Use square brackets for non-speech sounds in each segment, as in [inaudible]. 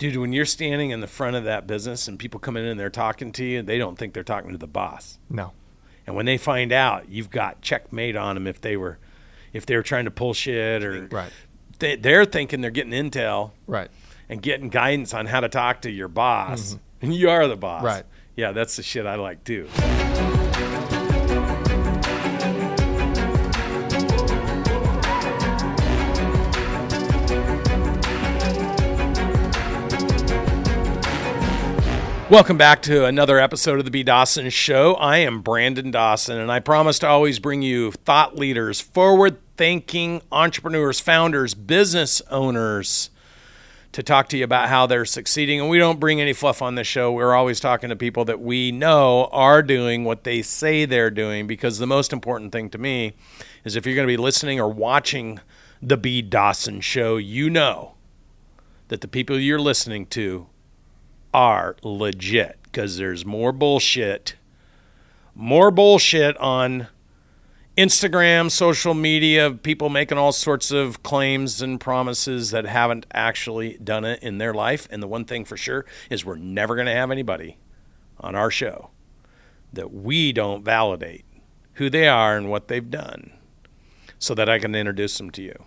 Dude, when you're standing in the front of that business and people come in and they're talking to you, they don't think they're talking to the boss. No. And when they find out, you've got checkmate on them if they were if they were trying to pull shit or Right. they, they're thinking they're getting intel Right. and getting guidance on how to talk to your boss. And [laughs] you are the boss. Mm-hmm. Right. Yeah, that's the shit I like too. Welcome back to another episode of the B. Dawson Show. I am Brandon Dawson, and I promise to always bring you thought leaders, forward thinking entrepreneurs, founders, business owners to talk to you about how they're succeeding. And we don't bring any fluff on this show. We're always talking to people that we know are doing what they say they're doing because the most important thing to me is if you're going to be listening or watching the B. Dawson Show, you know that the people you're listening to are legit because there's more bullshit, more bullshit on Instagram, social media, people making all sorts of claims and promises that haven't actually done it in their life. And the one thing for sure is we're never going to have anybody on our show that we don't validate who they are and what they've done so that I can introduce them to you.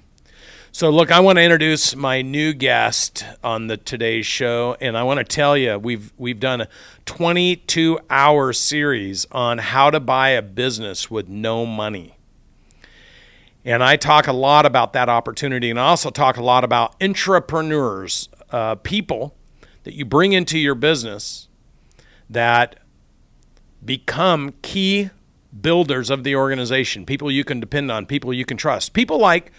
So, look, I want to introduce my new guest on the today's show, and I want to tell you we've we've done a 22 hour series on how to buy a business with no money. And I talk a lot about that opportunity, and I also talk a lot about intrapreneurs, uh, people that you bring into your business that become key builders of the organization, people you can depend on, people you can trust, people like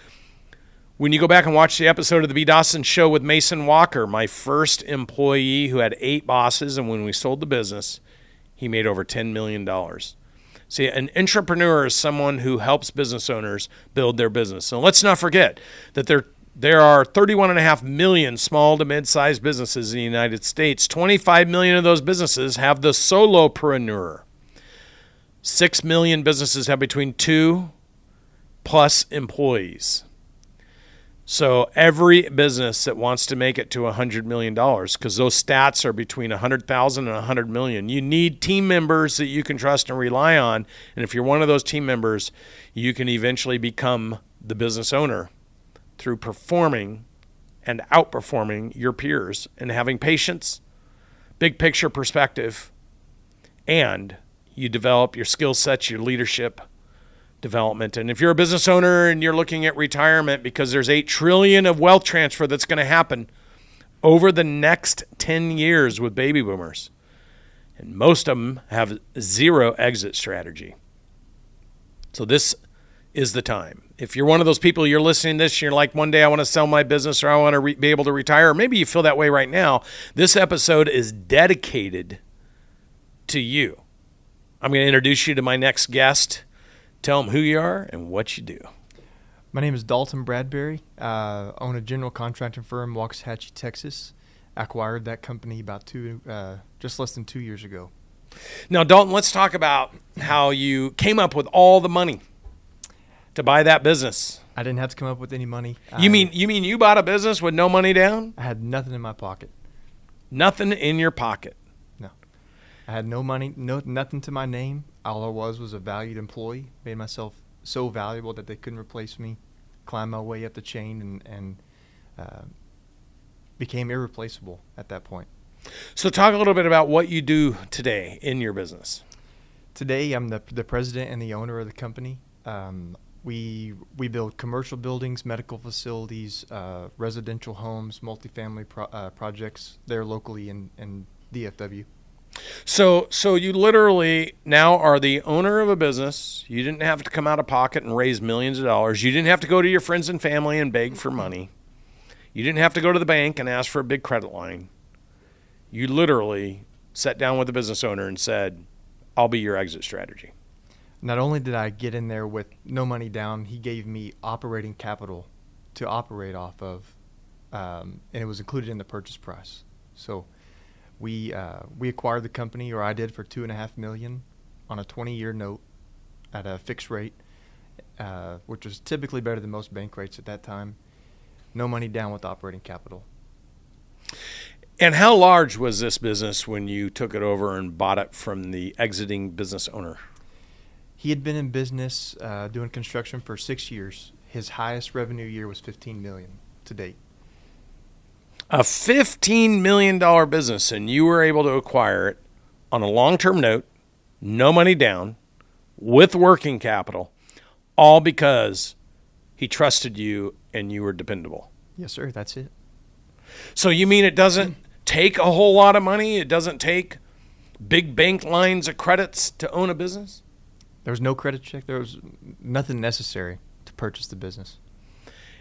when you go back and watch the episode of the B. Dawson show with Mason Walker, my first employee who had eight bosses, and when we sold the business, he made over $10 million. See, an intrapreneur is someone who helps business owners build their business. So let's not forget that there, there are 31.5 million small to mid sized businesses in the United States. 25 million of those businesses have the solopreneur. 6 million businesses have between two plus employees. So every business that wants to make it to $100 million, because those stats are between 100,000 and 100 million, you need team members that you can trust and rely on. And if you're one of those team members, you can eventually become the business owner through performing and outperforming your peers and having patience, big picture perspective, and you develop your skill sets, your leadership, development. And if you're a business owner and you're looking at retirement because there's 8 trillion of wealth transfer that's going to happen over the next 10 years with baby boomers. And most of them have zero exit strategy. So this is the time. If you're one of those people you're listening to this, you're like one day I want to sell my business or I want to re- be able to retire, or maybe you feel that way right now. This episode is dedicated to you. I'm going to introduce you to my next guest. Tell them who you are and what you do. My name is Dalton Bradbury. Uh, own a general contracting firm, Waxahachie, Texas. Acquired that company about two, uh, just less than two years ago. Now, Dalton, let's talk about how you came up with all the money to buy that business. I didn't have to come up with any money. You I- mean you mean you bought a business with no money down? I had nothing in my pocket. Nothing in your pocket. No, I had no money, no nothing to my name. All I was was a valued employee. Made myself so valuable that they couldn't replace me. Climbed my way up the chain and and uh, became irreplaceable at that point. So talk a little bit about what you do today in your business. Today, I'm the the president and the owner of the company. Um, we we build commercial buildings, medical facilities, uh, residential homes, multifamily pro- uh, projects there locally in, in DFW. So so you literally now are the owner of a business. You didn't have to come out of pocket and raise millions of dollars. You didn't have to go to your friends and family and beg for money. You didn't have to go to the bank and ask for a big credit line. You literally sat down with the business owner and said, "I'll be your exit strategy." Not only did I get in there with no money down, he gave me operating capital to operate off of, um, and it was included in the purchase price. So we uh, we acquired the company, or I did, for two and a half million on a 20-year note at a fixed rate, uh, which was typically better than most bank rates at that time. No money down with operating capital. And how large was this business when you took it over and bought it from the exiting business owner? He had been in business uh, doing construction for six years. His highest revenue year was 15 million to date. A $15 million business, and you were able to acquire it on a long term note, no money down, with working capital, all because he trusted you and you were dependable. Yes, sir. That's it. So you mean it doesn't take a whole lot of money? It doesn't take big bank lines of credits to own a business? There was no credit check. There was nothing necessary to purchase the business.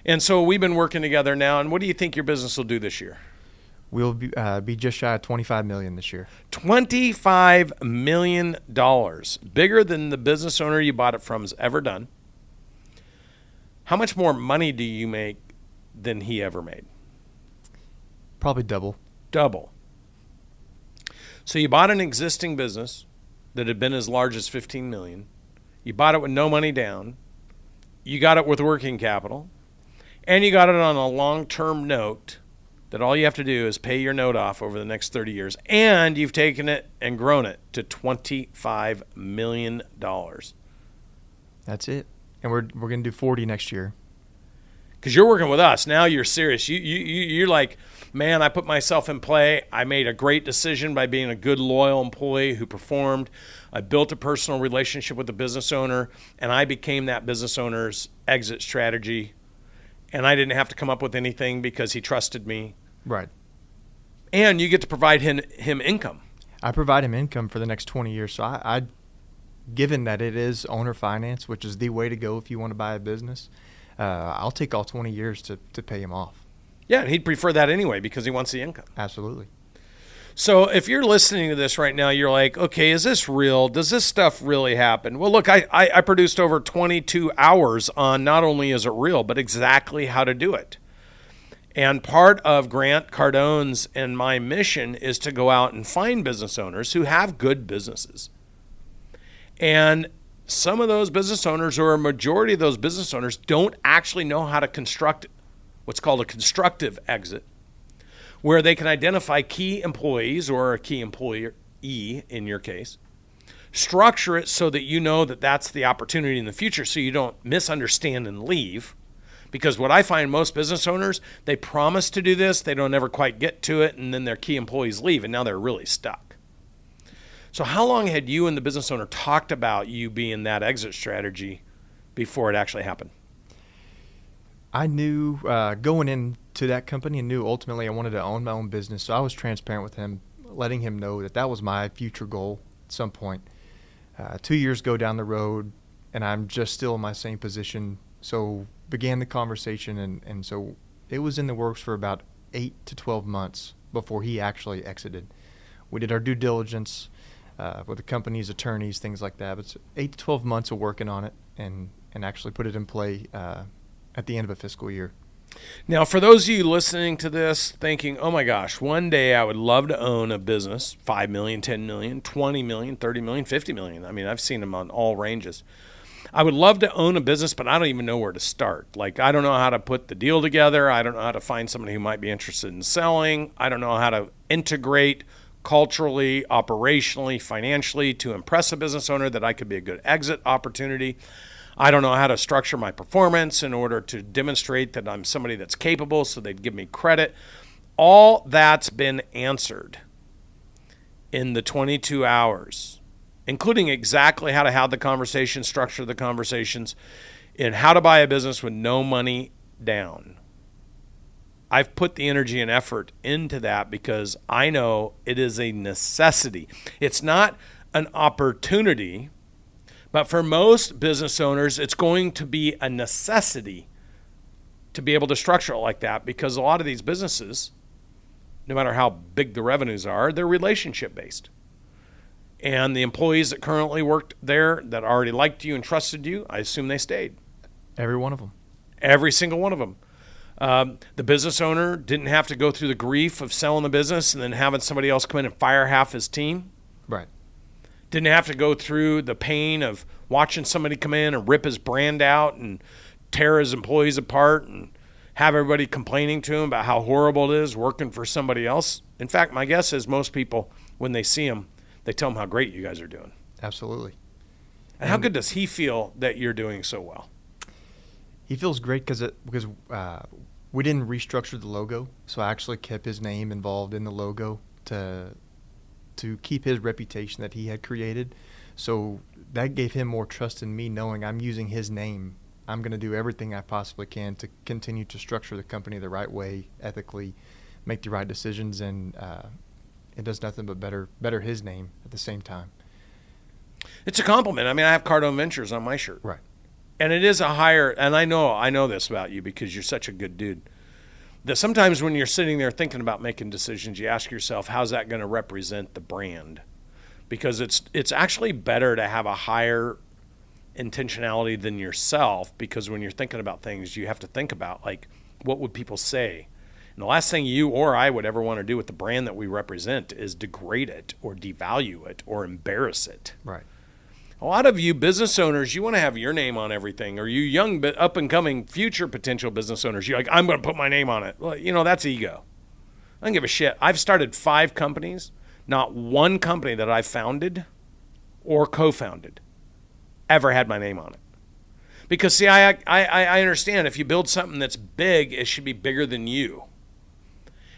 And so we've been working together now. And what do you think your business will do this year? We'll be, uh, be just shy of 25 million this year. 25 million dollars, bigger than the business owner you bought it from has ever done. How much more money do you make than he ever made? Probably double. Double. So you bought an existing business that had been as large as 15 million. You bought it with no money down. You got it with working capital. And you got it on a long-term note that all you have to do is pay your note off over the next 30 years and you've taken it and grown it to 25 million dollars. That's it. And we're we're going to do 40 next year. Cuz you're working with us. Now you're serious. You you you're like man, I put myself in play. I made a great decision by being a good, loyal employee who performed. I built a personal relationship with the business owner, and I became that business owner's exit strategy. And I didn't have to come up with anything because he trusted me. Right. And you get to provide him, him income. I provide him income for the next 20 years. So I, I, given that it is owner finance, which is the way to go if you want to buy a business, uh, I'll take all 20 years to, to pay him off. Yeah, and he'd prefer that anyway because he wants the income. Absolutely. So if you're listening to this right now, you're like, okay, is this real? Does this stuff really happen? Well, look, I, I, I produced over 22 hours on not only is it real, but exactly how to do it. And part of Grant Cardone's and my mission is to go out and find business owners who have good businesses. And some of those business owners, or a majority of those business owners, don't actually know how to construct what's called a constructive exit, where they can identify key employees or a key employee in your case, structure it so that you know that that's the opportunity in the future so you don't misunderstand and leave. Because what I find most business owners, they promise to do this, they don't ever quite get to it, and then their key employees leave, and now they're really stuck. So, how long had you and the business owner talked about you being that exit strategy before it actually happened? I knew uh, going into that company and knew ultimately I wanted to own my own business. So I was transparent with him, letting him know that that was my future goal at some point. Uh, two years go down the road, and I'm just still in my same position. So began the conversation, and, and so it was in the works for about eight to 12 months before he actually exited. We did our due diligence uh, with the company's attorneys, things like that. But eight to 12 months of working on it and, and actually put it in play uh, at the end of a fiscal year. Now, for those of you listening to this thinking, oh my gosh, one day I would love to own a business 5 million, 10 million, 20 million, 30 million, 50 million. I mean, I've seen them on all ranges. I would love to own a business, but I don't even know where to start. Like, I don't know how to put the deal together. I don't know how to find somebody who might be interested in selling. I don't know how to integrate culturally, operationally, financially to impress a business owner that I could be a good exit opportunity. I don't know how to structure my performance in order to demonstrate that I'm somebody that's capable so they'd give me credit. All that's been answered in the 22 hours, including exactly how to have the conversation, structure the conversations, and how to buy a business with no money down. I've put the energy and effort into that because I know it is a necessity. It's not an opportunity but for most business owners, it's going to be a necessity to be able to structure it like that because a lot of these businesses, no matter how big the revenues are, they're relationship based. And the employees that currently worked there that already liked you and trusted you, I assume they stayed. Every one of them. Every single one of them. Um, the business owner didn't have to go through the grief of selling the business and then having somebody else come in and fire half his team. Right didn't have to go through the pain of watching somebody come in and rip his brand out and tear his employees apart and have everybody complaining to him about how horrible it is working for somebody else. In fact, my guess is most people, when they see him, they tell him how great you guys are doing. Absolutely. And how good does he feel that you're doing so well? He feels great because because uh, we didn't restructure the logo, so I actually kept his name involved in the logo to to keep his reputation that he had created. So that gave him more trust in me, knowing I'm using his name. I'm going to do everything I possibly can to continue to structure the company the right way, ethically, make the right decisions, and uh, it does nothing but better better his name at the same time. It's a compliment. I mean, I have Cardone Ventures on my shirt. Right. And it is a higher, and I know I know this about you because you're such a good dude. That sometimes when you're sitting there thinking about making decisions, you ask yourself, how's that going to represent the brand? Because it's it's actually better to have a higher intentionality than yourself because when you're thinking about things, you have to think about like what would people say? And the last thing you or I would ever want to do with the brand that we represent is degrade it or devalue it or embarrass it. Right. A lot of you business owners, you want to have your name on everything, or you young, but up and coming future potential business owners, you're like, I'm going to put my name on it. Well, you know, that's ego. I don't give a shit. I've started five companies, not one company that I founded or co founded ever had my name on it. Because, see, I, I, I understand if you build something that's big, it should be bigger than you.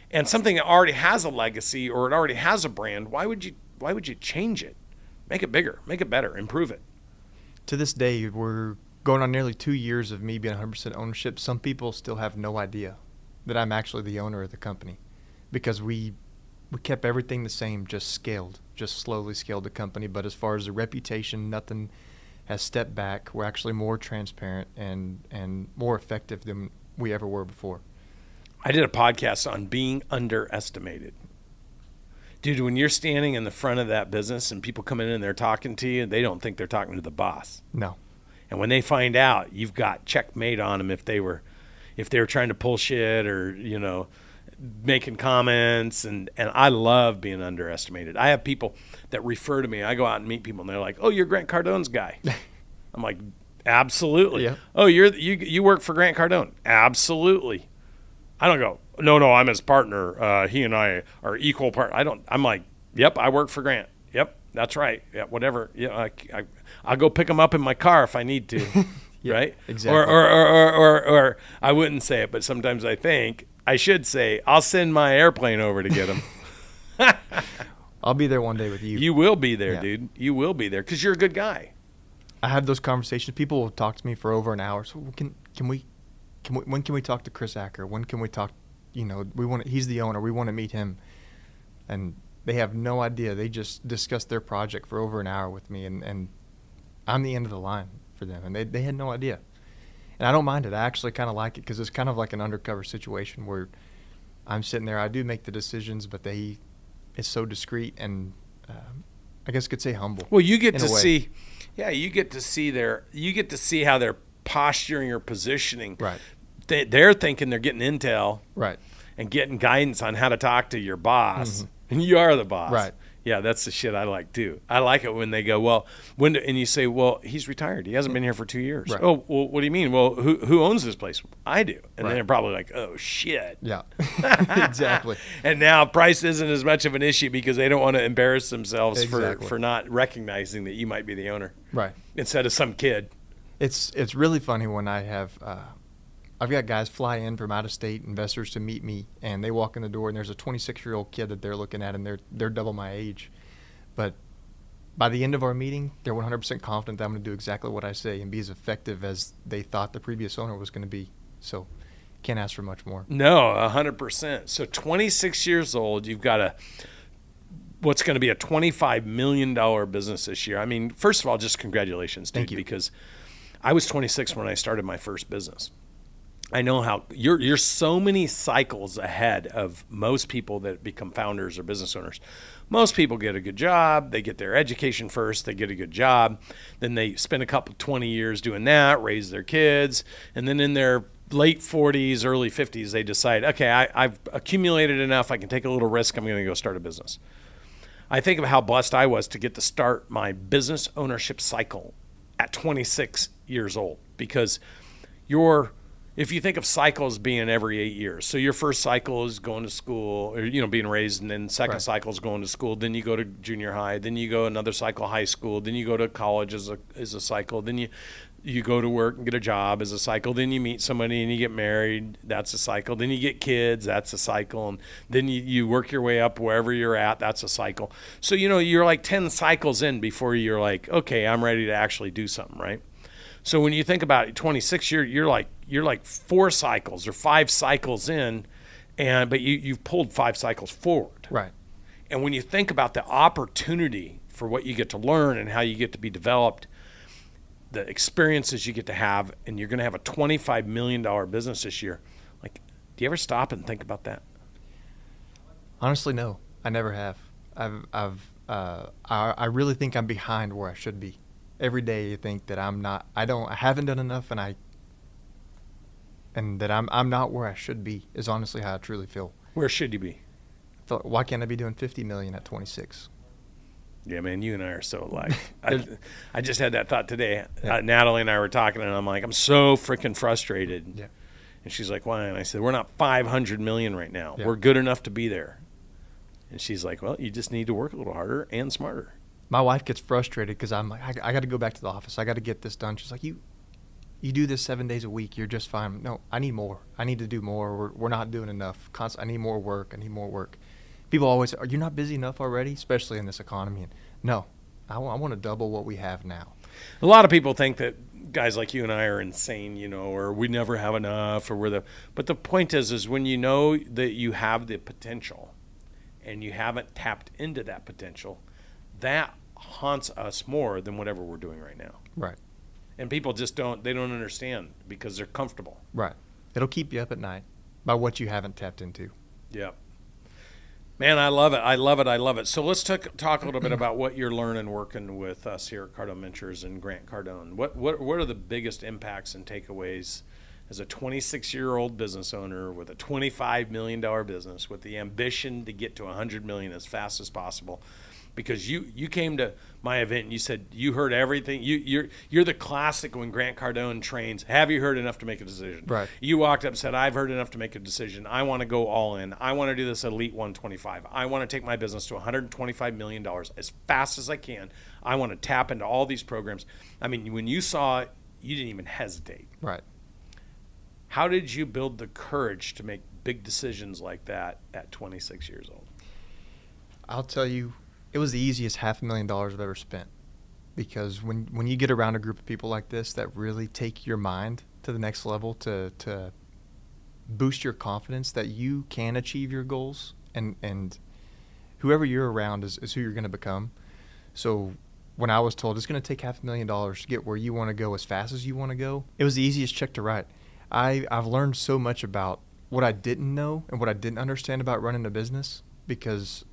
And something that already has a legacy or it already has a brand, why would you, why would you change it? Make it bigger, make it better, improve it. To this day, we're going on nearly two years of me being 100% ownership. Some people still have no idea that I'm actually the owner of the company because we we kept everything the same, just scaled, just slowly scaled the company. But as far as the reputation, nothing has stepped back. We're actually more transparent and and more effective than we ever were before. I did a podcast on being underestimated dude, when you're standing in the front of that business and people come in and they're talking to you, they don't think they're talking to the boss. No. And when they find out, you've got checkmate on them if they were, if they were trying to pull shit or you know, making comments. And and I love being underestimated. I have people that refer to me. I go out and meet people, and they're like, "Oh, you're Grant Cardone's guy." [laughs] I'm like, "Absolutely." Yeah. Oh, you're you you work for Grant Cardone? Absolutely. I don't go no, no, I'm his partner. Uh, he and I are equal part. I don't. I'm like, yep, I work for Grant. Yep, that's right. Yeah, whatever. Yeah, I, I, I'll go pick him up in my car if I need to. [laughs] Yeah, right? exactly. Or or, or, or, or, or I wouldn't say it, but sometimes I think I should say, I'll send my airplane over to get him. [laughs] [laughs] I'll be there one day with you. you will be there, Yeah. dude. You will be there because you're a good guy. I have those conversations. People will talk to me for over an hour. So can can we, can we when can we talk to Chris Acker? When can we talk? You know, we want he's the owner. We want to meet him, and they have no idea. They just discussed their project for over an hour with me, and and I'm the end of the line for them, and they they had no idea. And I don't mind it. I actually kind of like it because it's kind of like an undercover situation where I'm sitting there. I do make the decisions, but they it's so discreet and um, I guess you could say humble. Well, you get to see, yeah, you get to see their, you get to see how they're posturing or positioning. Right. They, they're thinking they're getting intel Right. and getting guidance on how to talk to your boss, and you are the boss. Mm-hmm. Right. Yeah, that's the shit I like too. I like it when they go, well, when do, and you say, well, he's retired. He hasn't been here for two years. Right. Oh, well, what do you mean? Well, who who owns this place? I do. And Right. then they're probably like, oh shit. Yeah. [laughs] exactly. And now price isn't as much of an issue because they don't want to embarrass themselves for, for not recognizing that you might be the owner Right. instead of some kid. It's it's really funny when I have uh, I've got guys fly in from out of state investors to meet me, and they walk in the door, and there's a 26 year old kid that they're looking at, and they're they're double my age, but by the end of our meeting, they're 100% confident that I'm going to do exactly what I say and be as effective as they thought the previous owner was going to be. So, can't ask for much more. No, hundred percent. So twenty six years old, you've got a what's going to be a twenty five million dollar business this year. I mean, first of all, just congratulations, dude, Thank you. because I was twenty six when I started my first business. I know how you're you're so many cycles ahead of most people that become founders or business owners. Most people get a good job, they get their education first, they get a good job, then they spend a couple 20 years doing that, raise their kids, and then in their late 40s, early 50s, they decide, okay, I, I've accumulated enough, I can take a little risk, I'm going to go start a business. I think of how blessed I was to get to start my business ownership cycle at 26 years old because you're if you think of cycles being every eight years, so your first cycle is going to school, or you know, being raised, and then second Right. cycle is going to school. Then you go to junior high. Then you go another cycle high school. Then you go to college as a as a cycle. Then you you go to work and get a job as a cycle. Then you meet somebody and you get married. That's a cycle. Then you get kids. That's a cycle. And then you, you work your way up wherever you're at. That's a cycle. So you know you're like ten cycles in before you're like, okay, I'm ready to actually do something, right? So when you think about it, 26, you're you're like you're like four cycles or five cycles in, and but you you've pulled five cycles forward. Right. And when you think about the opportunity for what you get to learn and how you get to be developed, the experiences you get to have, and you're going to have a 25 million dollar business this year. Like, do you ever stop and think about that? Honestly, no, I never have. I've, I've, uh, I, I really think I'm behind where I should be. Every day, you think that I'm not. I don't. I haven't done enough, and I, and that I'm, I'm not where I should be. Is honestly how I truly feel. Where should you be? Why can't I be doing 50 million at 26? Yeah, man, you and I are so alike. [laughs] I, I just had that thought today. Yeah. Uh, Natalie and I were talking, and I'm like, I'm so freaking frustrated. Yeah. And she's like, why? And I said, we're not 500 million right now. Yeah. We're good enough to be there. And she's like, well, you just need to work a little harder and smarter. My wife gets frustrated because I'm like, I, I got to go back to the office. I got to get this done. She's like, you, you do this seven days a week. You're just fine. No, I need more. I need to do more. We're, we're not doing enough. Const- I need more work. I need more work. People always say, are you not busy enough already? Especially in this economy. And no, I want to double what we have now. A lot of people think that guys like you and I are insane, you know, or we never have enough, or we're the. But the point is, is when you know that you have the potential, and you haven't tapped into that potential, that haunts us more than whatever we're doing right now. Right. And people just don't. They don't understand because they're comfortable. Right. It'll keep you up at night by what you haven't tapped into. Yeah. Man, I love it. I love it. I love it. So let's talk, talk a little bit [clears throat] about what you're learning working with us here at Cardone Ventures and Grant Cardone. What, what, what are the biggest impacts and takeaways as a 26 year old business owner with a $25 million business with the ambition to get to 100 million as fast as possible? Because you, you came to my event and you said you heard everything. You, you're, you're the classic when Grant Cardone trains. Have you heard enough to make a decision? Right. You walked up and said, I've heard enough to make a decision. I want to go all in. I want to do this Elite 125. I want to take my business to $125 million as fast as I can. I want to tap into all these programs. I mean, when you saw it, you didn't even hesitate. Right. How did you build the courage to make big decisions like that at 26 years old? I'll tell you, it was the easiest half a million dollars I've ever spent. Because when when you get around a group of people like this that really take your mind to the next level to to boost your confidence that you can achieve your goals and and whoever you're around is, is who you're going to become. So when I was told it's going to take half a million dollars to get where you want to go as fast as you want to go, it was the easiest check to write. I I've learned so much about what I didn't know and what I didn't understand about running a business because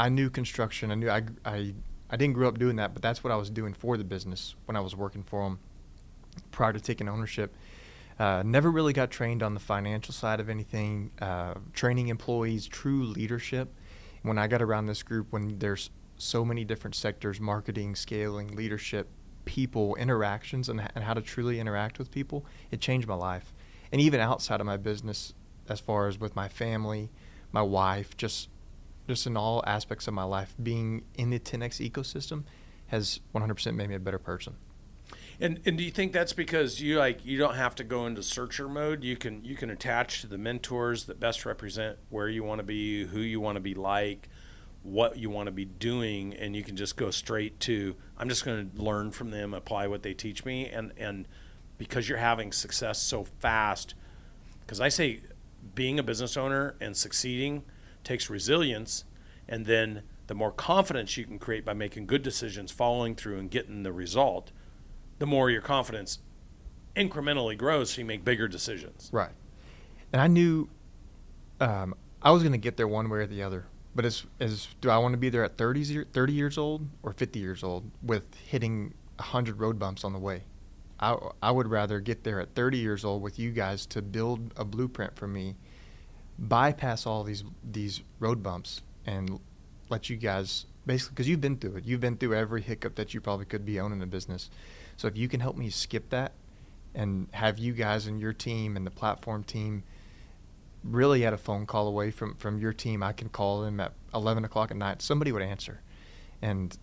I knew construction. I knew I, I, I didn't grow up doing that, but that's what I was doing for the business when I was working for them prior to taking ownership. Uh, never really got trained on the financial side of anything, uh, training employees, true leadership. When I got around this group, when there's so many different sectors marketing, scaling, leadership, people, interactions, and, and how to truly interact with people it changed my life. And even outside of my business, as far as with my family, my wife, just just in all aspects of my life, being in the 10x ecosystem has 100% made me a better person. And and do you think that's because you like you don't have to go into searcher mode? You can you can attach to the mentors that best represent where you want to be, who you want to be like, what you want to be doing, and you can just go straight to I'm just going to learn from them, apply what they teach me, and and because you're having success so fast, because I say being a business owner and succeeding takes resilience, and then the more confidence you can create by making good decisions, following through, and getting the result the more your confidence incrementally grows so you make bigger decisions. Right. And I knew um, I was going to get there one way or the other. But as, as do I want to be there at 30, 30 years old or 50 years old with hitting 100 road bumps on the way? I, I would rather get there at 30 years old with you guys to build a blueprint for me, bypass all these these road bumps, and let you guys basically because you've been through it. You've been through every hiccup that you probably could be owning a business. So if you can help me skip that and have you guys and your team and the platform team really at a phone call away from, from your team. I can call them at 11 o'clock at night. Somebody would answer. And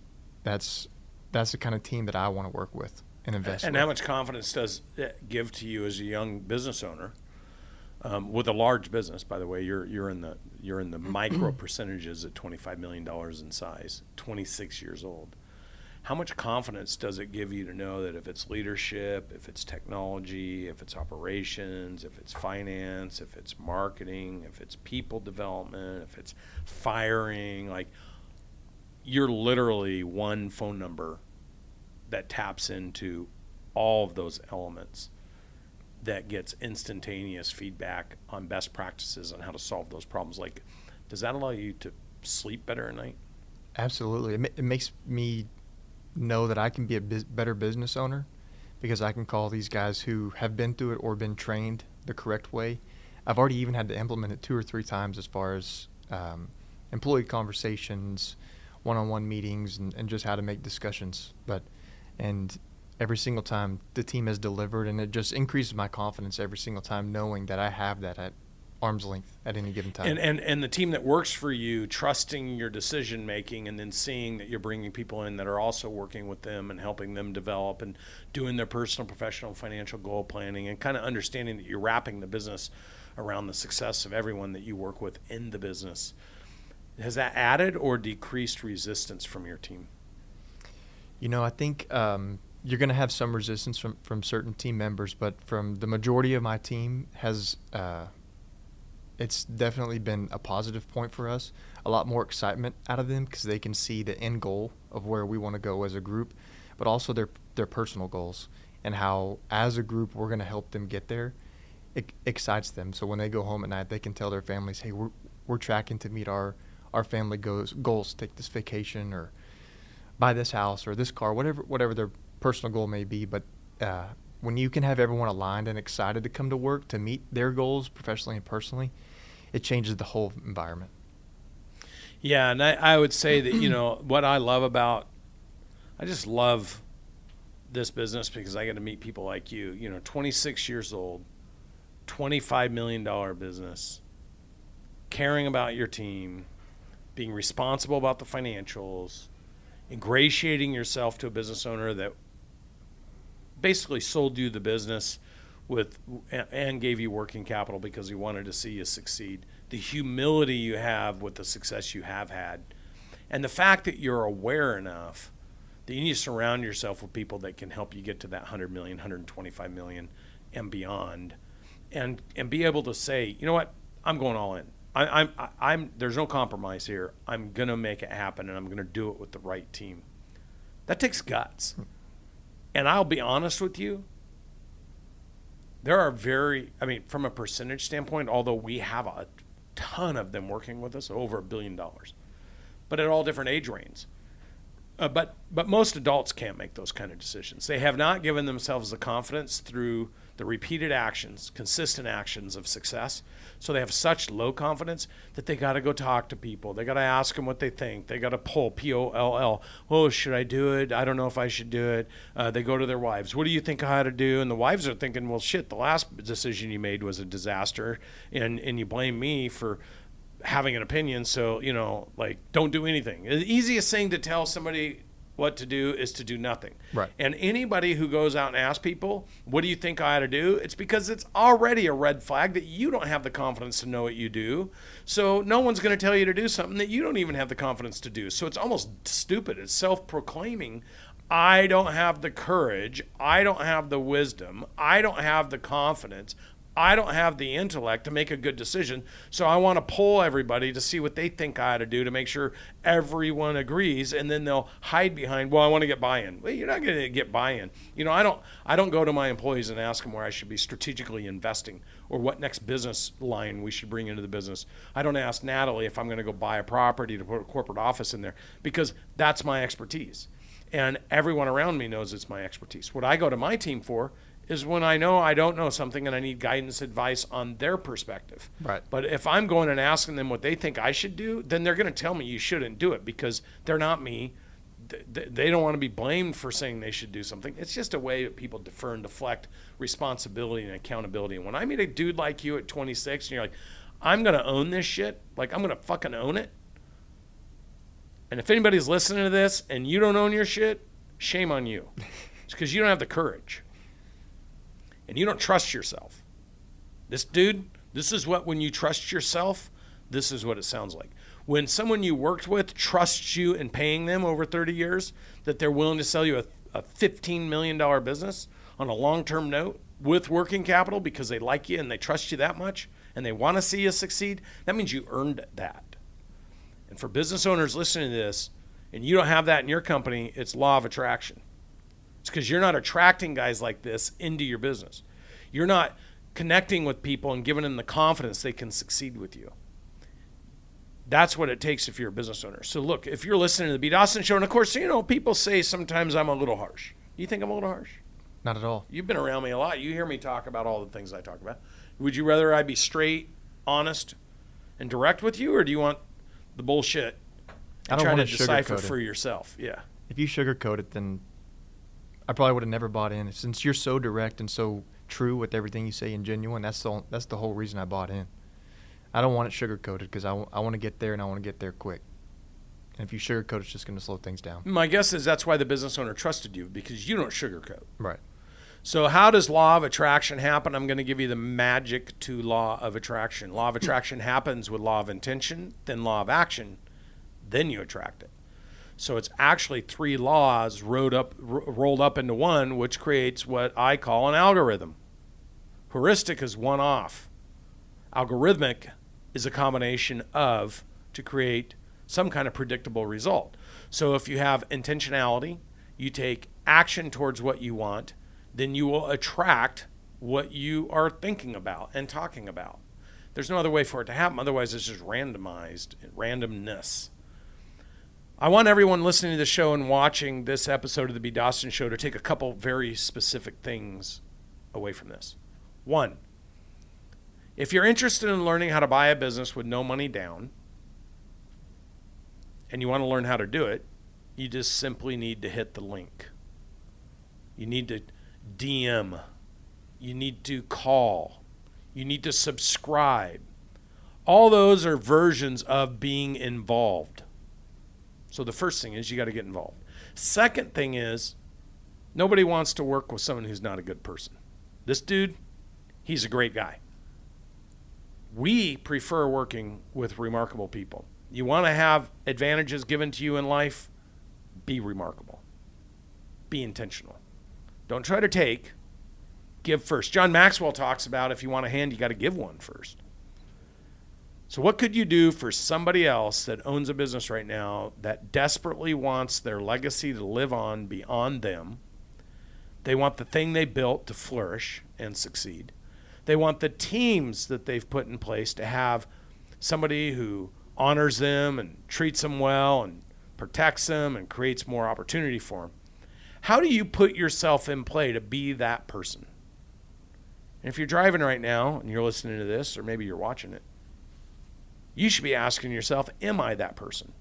that's, that's the kind of team that I want to work with and invest And with. how much confidence does it give to you as a young business owner? Um, with a large business, by the way, you're you're in the you're in the micro percentages at twenty five million dollars in size, twenty six years old. How much confidence does it give you to know that if it's leadership, if it's technology, if it's operations, if it's finance, if it's marketing, if it's people development, if it's firing, like you're literally one phone number that taps into all of those elements that gets instantaneous feedback on best practices on how to solve those problems like does that allow you to sleep better at night Absolutely. It, ma- it makes me know that I can be a bus- better business owner because I can call these guys who have been through it or been trained the correct way. I've already even had to implement it two or three times as far as um, employee conversations, one-on-one meetings, and, and just how to make discussions. But and every single time the team has delivered, and it just increases my confidence every single time knowing that I have that at arm's length at any given time. and, and and the team that works for you trusting your decision making and then seeing that you're bringing people in that are also working with them and helping them develop and doing their personal professional financial goal planning and kind of understanding that you're wrapping the business around the success of everyone that you work with in the business has that added or decreased resistance from your team You know, I think um, you're going to have some resistance from, from certain team members, but from the majority of my team has uh, it's definitely been a positive point for us. A lot more excitement out of them because they can see the end goal of where we want to go as a group, but also their their personal goals and how as a group we're going to help them get there. It excites them. So when they go home at night, they can tell their families, "Hey, we're we're tracking to meet our our family goals goals. Take this vacation or." buy this house or this car, whatever whatever their personal goal may be. But uh, when you can have everyone aligned and excited to come to work to meet their goals professionally and personally, it changes the whole environment. Yeah, and I, I would say that you know [clears throat] what I love about, I just love this business because I get to meet people like you. You know, 26 years old, 25 million dollar business, caring about your team, being responsible about the financials, ingratiating yourself to a business owner that basically sold you the business with and gave you working capital because he wanted to see you succeed. The humility you have with the success you have had, and the fact that you're aware enough that you need to surround yourself with people that can help you get to that 100 million, 125 million, and beyond, and and be able to say, you know what, I'm going all in. I, I'm I'm there's no compromise here. I'm gonna make it happen, and I'm gonna do it with the right team. That takes guts. And I'll be honest with you, there are very, I mean, from a percentage standpoint, although we have a ton of them working with us, over a billion dollars, but at all different age ranges. Uh, but but most adults can't make those kind of decisions. They have not given themselves the confidence through the repeated actions, consistent actions of success. So they have such low confidence that they got to go talk to people. They got to ask them what they think. They got to pull P O L L. Oh, should I do it? I don't know if I should do it. Uh, they go to their wives. What do you think I ought to do? And the wives are thinking, well, shit, the last decision you made was a disaster, and and you blame me for having an opinion. So you know, like, don't do anything. The easiest thing to tell somebody what to do is to do nothing. Right. And anybody who goes out and asks people, what do you think I ought to do? It's because it's already a red flag that you don't have the confidence to know what you do. So no one's going to tell you to do something that you don't even have the confidence to do. So it's almost stupid. It's self proclaiming. I don't have the courage. I don't have the wisdom. I don't have the confidence. I don't have the intellect to make a good decision. So I want to poll everybody to see what they think I ought to do to make sure everyone agrees, and then they'll hide behind, well, I want to get buy-in. Well, you're not going to get buy-in. You know, I don't. I don't go to my employees and ask them where I should be strategically investing or what next business line we should bring into the business. I don't ask Natalie if I'm going to go buy a property to put a corporate office in there because that's my expertise, and everyone around me knows it's my expertise. What I go to my team for is when I know I don't know something and I need guidance, advice on their perspective. Right. But if I'm going and asking them what they think I should do, then they're going to tell me you shouldn't do it because they're not me. they don't want to be blamed for saying they should do something. It's just a way that people defer and deflect responsibility and accountability. And when I meet a dude like you at 26 and you're like, I'm going to own this shit, like I'm going to fucking own it. And if anybody's listening to this and you don't own your shit, shame on you. It's because you don't have the courage and you don't trust yourself. This dude, this is what, when you trust yourself, this is what it sounds like when someone you worked with trusts you in paying them over 30 years, that they're willing to sell you a, a $15 million business on a long term note with working capital because they like you and they trust you that much and they want to see you succeed, that means you earned that. And for business owners listening to this, and you don't have that in your company, it's law of attraction. It's because you're not attracting guys like this into your business. You're not connecting with people and giving them the confidence they can succeed with you. That's what it takes if you're a business owner. So look, if you're listening to the B Dawson show, and of course, you know, people say sometimes I'm a little harsh. You think I'm a little harsh? Not at all. You've been around me a lot. You hear me talk about all the things I talk about. Would you rather I be straight, honest, and direct with you, or do you want the bullshit? I don't want to decipher for yourself. Yeah. If you sugarcoat it, then I probably would have never bought in. Since you're so direct and so true with everything you say and genuine, that's the that's the whole reason I bought in. I don't want it sugar coated because I, w- I want to get there and I want to get there quick. And if you sugarcoat, it's just going to slow things down. My guess is that's why the business owner trusted you because you don't sugarcoat. Right. So, how does law of attraction happen? I'm going to give you the magic to law of attraction. Law of hmm. attraction happens with law of intention, then law of action, then you attract it. So it's actually three laws rolled up, rolled up into one, which creates what I call an algorithm. Heuristic is one off. Algorithmic is a combination of to create some kind of predictable result. So if you have intentionality, you take action towards what you want, then you will attract what you are thinking about and talking about. There's no other way for it to happen. Otherwise, it's just randomized randomness. I want everyone listening to the show and watching this episode of the B. Dawson Show to take a couple very specific things away from this. One, if you're interested in learning how to buy a business with no money down and you want to learn how to do it, you just simply need to hit the link. You need to DM. You need to call. You need to subscribe. All those are versions of being involved. So the first thing is you got to get involved. Second thing is nobody wants to work with someone who's not a good person. This dude, he's a great guy we prefer working with remarkable people. You want to have advantages given to you in life? Be remarkable. Be intentional. Don't try to take, give first. John Maxwell talks about if you want a hand, you got to give one first. So, what could you do for somebody else that owns a business right now that desperately wants their legacy to live on beyond them? They want the thing they built to flourish and succeed. They want the teams that they've put in place to have somebody who honors them and treats them well and protects them and creates more opportunity for them. How do you put yourself in play to be that person? And if you're driving right now and you're listening to this, or maybe you're watching it, you should be asking yourself, Am I that person?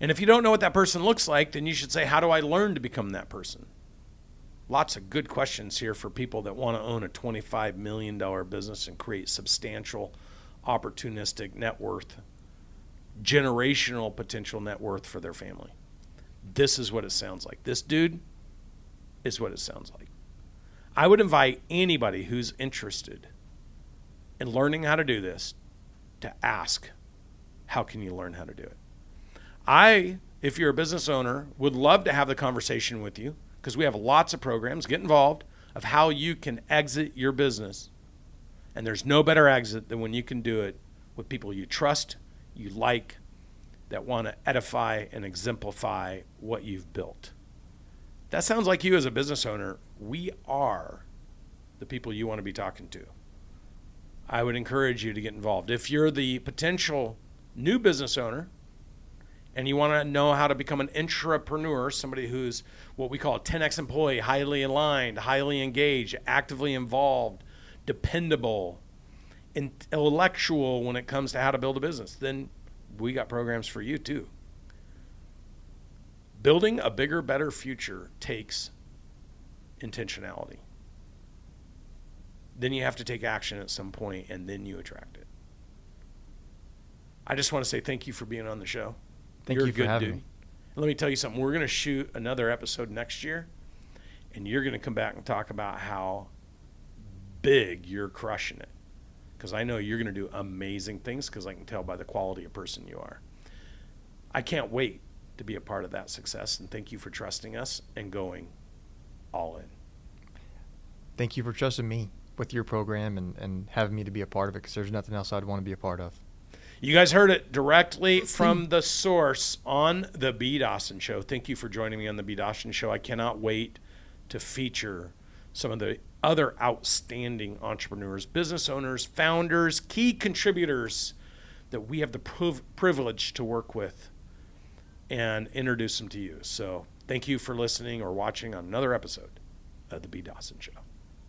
And if you don't know what that person looks like, then you should say, How do I learn to become that person? lots of good questions here for people that want to own a $25 million business and create substantial opportunistic net worth, generational potential net worth for their family. This is what it sounds like. This dude is what it sounds like. I would invite anybody who's interested in learning how to do this to ask, how can you learn how to do it? I, if you're a business owner, would love to have the conversation with you because we have lots of programs. Get involved of how you can exit your business. And there's no better exit than when you can do it with people you trust, you like, that want to edify and exemplify what you've built. That sounds like you as a business owner. We are the people you want to be talking to. I would encourage you to get involved. If you're the potential new business owner and you want to know how to become an intrapreneur, somebody who's what we call a 10x employee, highly aligned, highly engaged, actively involved, dependable, intellectual when it comes to how to build a business, then we got programs for you too. building a bigger, better future takes intentionality. Then you have to take action at some point and then you attract it. I just want to say thank you for being on the show. Thank You're you for having dude. me. And let me tell you something. We're going to shoot another episode next year, and you're going to come back and talk about how big you're crushing it. Because I know you're going to do amazing things because I can tell by the quality of person you are. I can't wait to be a part of that success, and thank you for trusting us and going all in. Thank you for trusting me with your program and, and having me to be a part of it because there's nothing else I'd want to be a part of. You guys heard it directly from the source on the B. Dawson Show. Thank you for joining me on the B. Dawson Show. I cannot wait to feature some of the other outstanding entrepreneurs, business owners, founders, key contributors that we have the priv- privilege to work with and introduce them to you. So thank you for listening or watching on another episode of the B. Dawson Show.